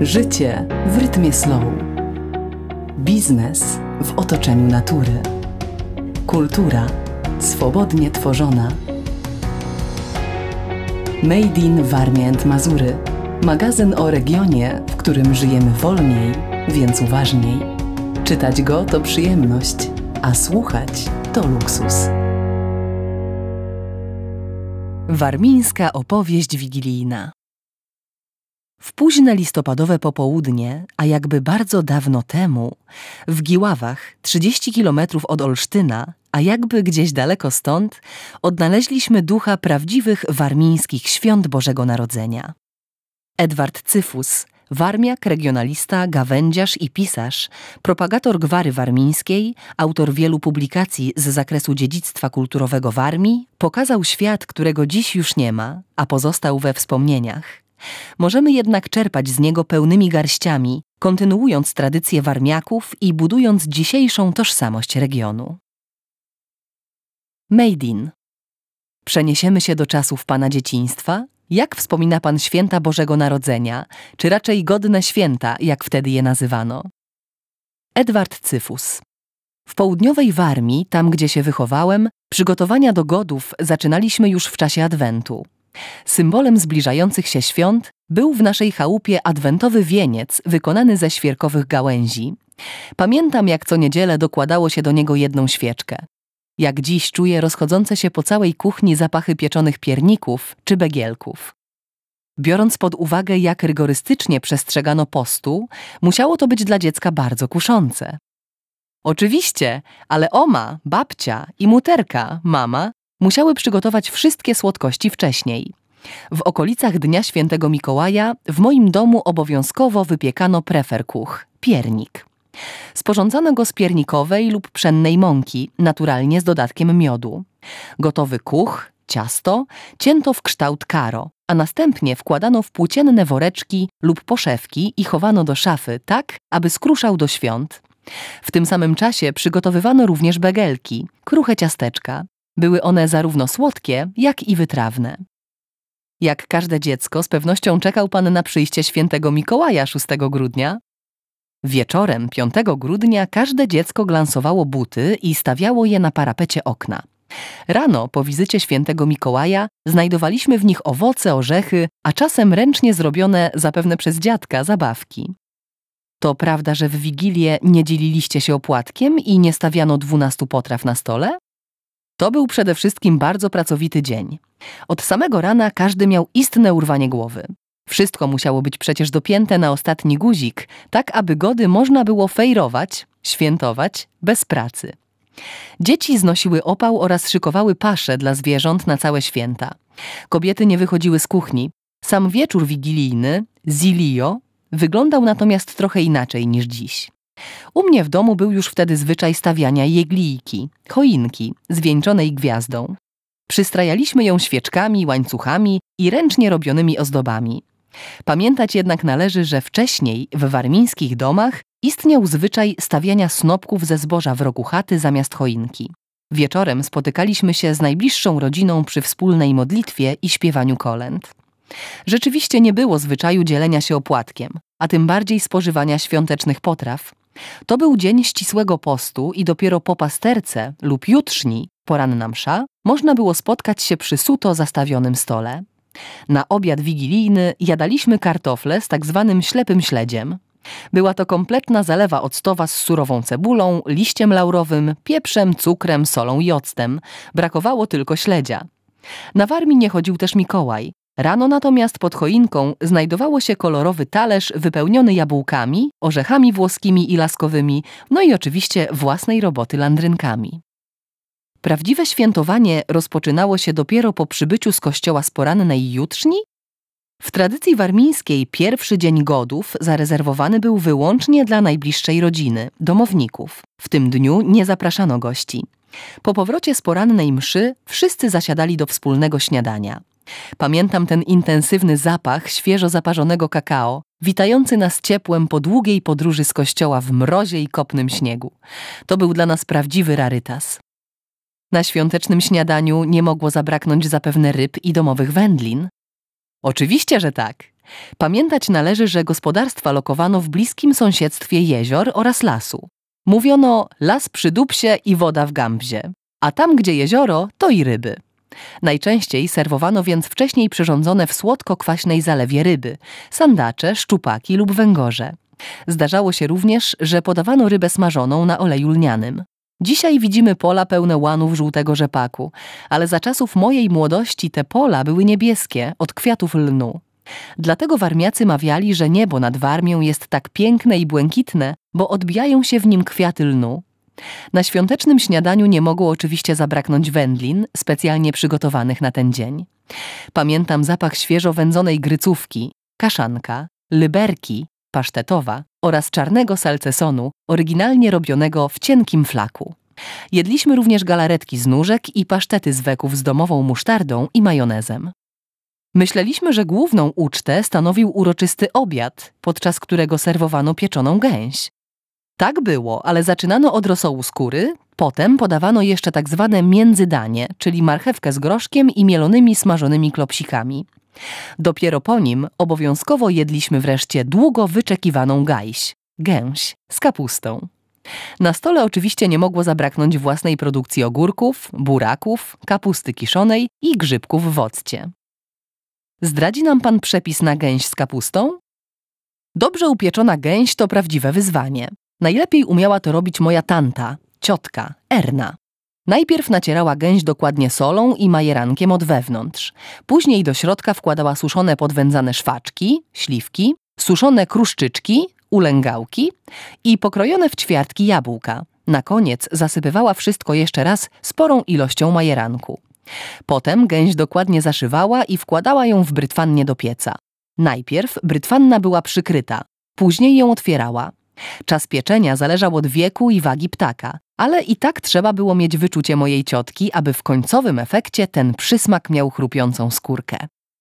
Życie w rytmie slow. Biznes w otoczeniu natury. Kultura swobodnie tworzona. Made in Warmia and Mazury. Magazyn o regionie, w którym żyjemy wolniej, więc uważniej. Czytać go to przyjemność, a słuchać to luksus. Warmińska opowieść wigilijna. W późne listopadowe popołudnie, a jakby bardzo dawno temu, w Giławach, 30 kilometrów od Olsztyna, a jakby gdzieś daleko stąd, odnaleźliśmy ducha prawdziwych warmińskich świąt Bożego Narodzenia. Edward Cyfus, warmiak, regionalista, gawędziarz i pisarz, propagator gwary warmińskiej, autor wielu publikacji z zakresu dziedzictwa kulturowego Warmii, pokazał świat, którego dziś już nie ma, a pozostał we wspomnieniach – Możemy jednak czerpać z niego pełnymi garściami, kontynuując tradycję warmiaków i budując dzisiejszą tożsamość regionu. Made in. Przeniesiemy się do czasów Pana dzieciństwa? Jak wspomina Pan święta Bożego Narodzenia, czy raczej godne święta, jak wtedy je nazywano? Edward Cyfus. W południowej Warmii, tam gdzie się wychowałem, przygotowania do godów zaczynaliśmy już w czasie Adwentu. Symbolem zbliżających się świąt był w naszej chałupie adwentowy wieniec wykonany ze świerkowych gałęzi. Pamiętam, jak co niedzielę dokładało się do niego jedną świeczkę. Jak dziś czuję rozchodzące się po całej kuchni zapachy pieczonych pierników czy begielków. Biorąc pod uwagę, jak rygorystycznie przestrzegano postu, musiało to być dla dziecka bardzo kuszące. Oczywiście, ale oma, babcia i muterka, mama, musiały przygotować wszystkie słodkości wcześniej. W okolicach Dnia Świętego Mikołaja w moim domu obowiązkowo wypiekano preferkuch, piernik. Sporządzano go z piernikowej lub pszennej mąki, naturalnie z dodatkiem miodu. Gotowy kuch, ciasto, cięto w kształt karo, a następnie wkładano w płócienne woreczki lub poszewki i chowano do szafy tak, aby skruszał do świąt. W tym samym czasie przygotowywano również begelki, kruche ciasteczka, były one zarówno słodkie, jak i wytrawne. Jak każde dziecko, z pewnością czekał pan na przyjście świętego Mikołaja 6 grudnia. Wieczorem 5 grudnia każde dziecko glansowało buty i stawiało je na parapecie okna. Rano, po wizycie świętego Mikołaja, znajdowaliśmy w nich owoce, orzechy, a czasem ręcznie zrobione, zapewne przez dziadka, zabawki. To prawda, że w Wigilię nie dzieliliście się opłatkiem i nie stawiano dwunastu potraw na stole? To był przede wszystkim bardzo pracowity dzień. Od samego rana każdy miał istne urwanie głowy. Wszystko musiało być przecież dopięte na ostatni guzik, tak aby gody można było fejrować, świętować bez pracy. Dzieci znosiły opał oraz szykowały pasze dla zwierząt na całe święta. Kobiety nie wychodziły z kuchni. Sam wieczór wigilijny, zilio, wyglądał natomiast trochę inaczej niż dziś. U mnie w domu był już wtedy zwyczaj stawiania jeglijki, choinki, zwieńczonej gwiazdą. Przystrajaliśmy ją świeczkami, łańcuchami i ręcznie robionymi ozdobami. Pamiętać jednak należy, że wcześniej w warmińskich domach istniał zwyczaj stawiania snopków ze zboża w rogu chaty zamiast choinki. Wieczorem spotykaliśmy się z najbliższą rodziną przy wspólnej modlitwie i śpiewaniu kolęd. Rzeczywiście nie było zwyczaju dzielenia się opłatkiem, a tym bardziej spożywania świątecznych potraw, to był dzień ścisłego postu i dopiero po pasterce lub jutrzni, poranna msza, można było spotkać się przy suto zastawionym stole. Na obiad wigilijny jadaliśmy kartofle z tak zwanym ślepym śledziem. Była to kompletna zalewa octowa z surową cebulą, liściem laurowym, pieprzem, cukrem, solą i octem. Brakowało tylko śledzia. Na Warmii nie chodził też Mikołaj, Rano natomiast pod choinką znajdowało się kolorowy talerz wypełniony jabłkami, orzechami włoskimi i laskowymi, no i oczywiście własnej roboty landrynkami. Prawdziwe świętowanie rozpoczynało się dopiero po przybyciu z kościoła z porannej jutrzni? W tradycji warmińskiej pierwszy dzień godów zarezerwowany był wyłącznie dla najbliższej rodziny, domowników. W tym dniu nie zapraszano gości. Po powrocie z porannej mszy wszyscy zasiadali do wspólnego śniadania. Pamiętam ten intensywny zapach świeżo zaparzonego kakao, witający nas ciepłem po długiej podróży z kościoła w mrozie i kopnym śniegu. To był dla nas prawdziwy rarytas. Na świątecznym śniadaniu nie mogło zabraknąć zapewne ryb i domowych wędlin. Oczywiście, że tak. Pamiętać należy, że gospodarstwa lokowano w bliskim sąsiedztwie jezior oraz lasu. Mówiono las przy dupsie i woda w gambzie, a tam, gdzie jezioro, to i ryby. Najczęściej serwowano więc wcześniej przyrządzone w słodko-kwaśnej zalewie ryby, sandacze, szczupaki lub węgorze. Zdarzało się również, że podawano rybę smażoną na oleju lnianym. Dzisiaj widzimy pola pełne łanów żółtego rzepaku, ale za czasów mojej młodości te pola były niebieskie, od kwiatów lnu. Dlatego warmiacy mawiali, że niebo nad Warmią jest tak piękne i błękitne, bo odbijają się w nim kwiaty lnu. Na świątecznym śniadaniu nie mogło oczywiście zabraknąć wędlin, specjalnie przygotowanych na ten dzień. Pamiętam zapach świeżo wędzonej grycówki, kaszanka, lyberki, pasztetowa oraz czarnego salcesonu, oryginalnie robionego w cienkim flaku. Jedliśmy również galaretki z nóżek i pasztety z weków z domową musztardą i majonezem. Myśleliśmy, że główną ucztę stanowił uroczysty obiad, podczas którego serwowano pieczoną gęś. Tak było, ale zaczynano od rosołu skóry, potem podawano jeszcze tak zwane międzydanie, czyli marchewkę z groszkiem i mielonymi smażonymi klopsikami. Dopiero po nim obowiązkowo jedliśmy wreszcie długo wyczekiwaną gajś, gęś z kapustą. Na stole oczywiście nie mogło zabraknąć własnej produkcji ogórków, buraków, kapusty kiszonej i grzybków w occie. Zdradzi nam pan przepis na gęś z kapustą? Dobrze upieczona gęś to prawdziwe wyzwanie. Najlepiej umiała to robić moja tanta, ciotka, Erna. Najpierw nacierała gęś dokładnie solą i majerankiem od wewnątrz. Później do środka wkładała suszone podwędzane szwaczki, śliwki, suszone kruszczyczki, ulęgałki i pokrojone w ćwiartki jabłka. Na koniec zasypywała wszystko jeszcze raz sporą ilością majeranku. Potem gęś dokładnie zaszywała i wkładała ją w brytwannie do pieca. Najpierw brytwanna była przykryta, później ją otwierała. Czas pieczenia zależał od wieku i wagi ptaka, ale i tak trzeba było mieć wyczucie mojej ciotki, aby w końcowym efekcie ten przysmak miał chrupiącą skórkę.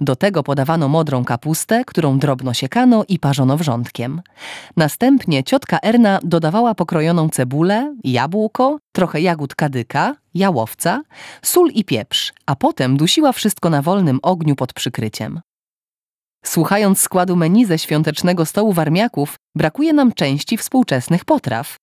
Do tego podawano modrą kapustę, którą drobno siekano i parzono wrzątkiem. Następnie ciotka Erna dodawała pokrojoną cebulę, jabłko, trochę jagód kadyka, jałowca, sól i pieprz, a potem dusiła wszystko na wolnym ogniu pod przykryciem. Słuchając składu menu ze świątecznego stołu warmiaków, brakuje nam części współczesnych potraw.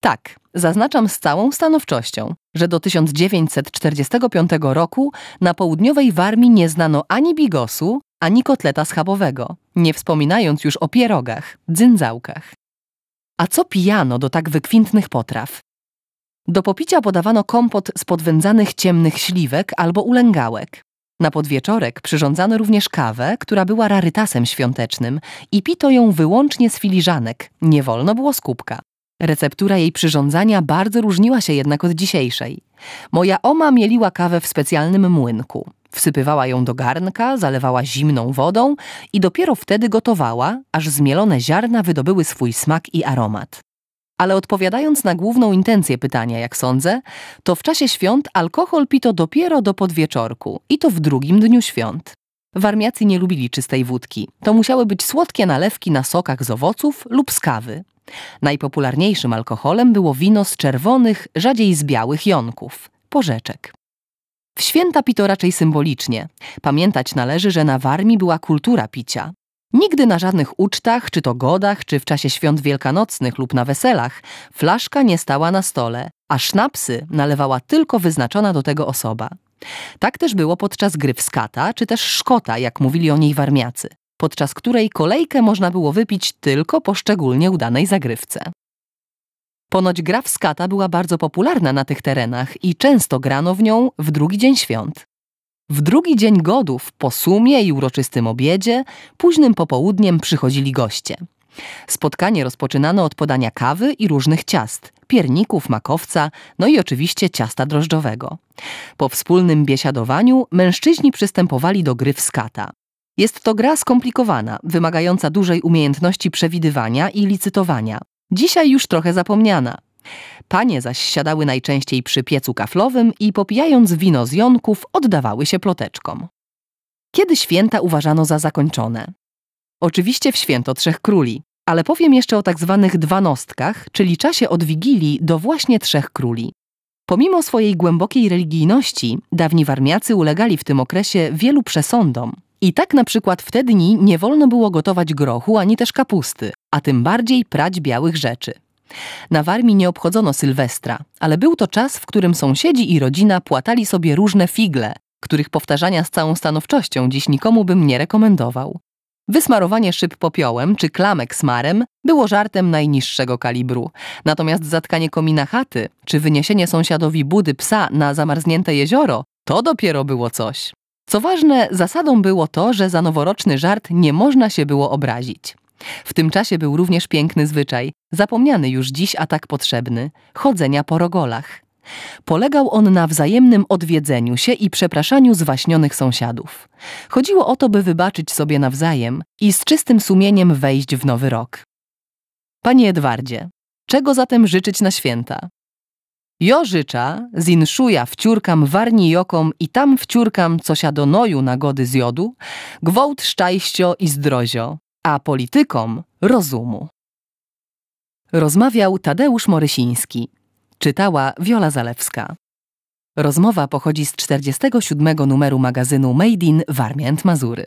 Tak, zaznaczam z całą stanowczością, że do 1945 roku na południowej Warmii nie znano ani bigosu, ani kotleta schabowego, nie wspominając już o pierogach, dzyndzałkach. A co pijano do tak wykwintnych potraw? Do popicia podawano kompot z podwędzanych ciemnych śliwek albo ulęgałek. Na podwieczorek przyrządzano również kawę, która była rarytasem świątecznym i pito ją wyłącznie z filiżanek, nie wolno było z kubka. Receptura jej przyrządzania bardzo różniła się jednak od dzisiejszej. Moja oma mieliła kawę w specjalnym młynku. Wsypywała ją do garnka, zalewała zimną wodą i dopiero wtedy gotowała, aż zmielone ziarna wydobyły swój smak i aromat. Ale odpowiadając na główną intencję pytania, jak sądzę, to w czasie świąt alkohol pito dopiero do podwieczorku i to w drugim dniu świąt. Warmiacy nie lubili czystej wódki. To musiały być słodkie nalewki na sokach z owoców lub z kawy. Najpopularniejszym alkoholem było wino z czerwonych, rzadziej z białych jonków, porzeczek. W święta pito raczej symbolicznie. Pamiętać należy, że na Warmii była kultura picia. Nigdy na żadnych ucztach, czy to godach, czy w czasie świąt wielkanocnych lub na weselach, flaszka nie stała na stole, a sznapsy nalewała tylko wyznaczona do tego osoba. Tak też było podczas gry w skata, czy też szkota, jak mówili o niej warmiacy, podczas której kolejkę można było wypić tylko po szczególnie udanej zagrywce. Ponoć gra w skata była bardzo popularna na tych terenach i często grano w nią w drugi dzień świąt. W drugi dzień godów, po sumie i uroczystym obiedzie, późnym popołudniem przychodzili goście. Spotkanie rozpoczynano od podania kawy i różnych ciast, pierników, makowca, no i oczywiście ciasta drożdżowego. Po wspólnym biesiadowaniu mężczyźni przystępowali do gry w skata. Jest to gra skomplikowana, wymagająca dużej umiejętności przewidywania i licytowania. Dzisiaj już trochę zapomniana. Panie zaś siadały najczęściej przy piecu kaflowym i popijając wino z jonków oddawały się ploteczkom. Kiedy święta uważano za zakończone? Oczywiście w święto Trzech Króli, ale powiem jeszcze o tak zwanych dwanostkach, czyli czasie od Wigilii do właśnie Trzech Króli. Pomimo swojej głębokiej religijności, dawni warmiacy ulegali w tym okresie wielu przesądom I tak na przykład w te dni nie wolno było gotować grochu ani też kapusty, a tym bardziej prać białych rzeczy. Na Warmii nie obchodzono Sylwestra, ale był to czas, w którym sąsiedzi i rodzina płatali sobie różne figle, których powtarzania z całą stanowczością dziś nikomu bym nie rekomendował. Wysmarowanie szyb popiołem czy klamek smarem było żartem najniższego kalibru. Natomiast zatkanie komina chaty czy wyniesienie sąsiadowi budy psa na zamarznięte jezioro to dopiero było coś. Co ważne, zasadą było to, że za noworoczny żart nie można się było obrazić. W tym czasie był również piękny zwyczaj, zapomniany już dziś, a tak potrzebny chodzenia po rogolach. Polegał on na wzajemnym odwiedzeniu się i przepraszaniu zwaśnionych sąsiadów. Chodziło o to, by wybaczyć sobie nawzajem i z czystym sumieniem wejść w nowy rok. Panie Edwardzie, czego zatem życzyć na święta? Jo życza, zinszuja wciurkam warnijokom i tam wciurkam cosia do noju nagody z jodu, gwołt szczajścio i zdrozio, a politykom rozumu. Rozmawiał Tadeusz Morysiński. Czytała Wiola Zalewska. Rozmowa pochodzi z 47 numeru magazynu Made in Warmię Mazury.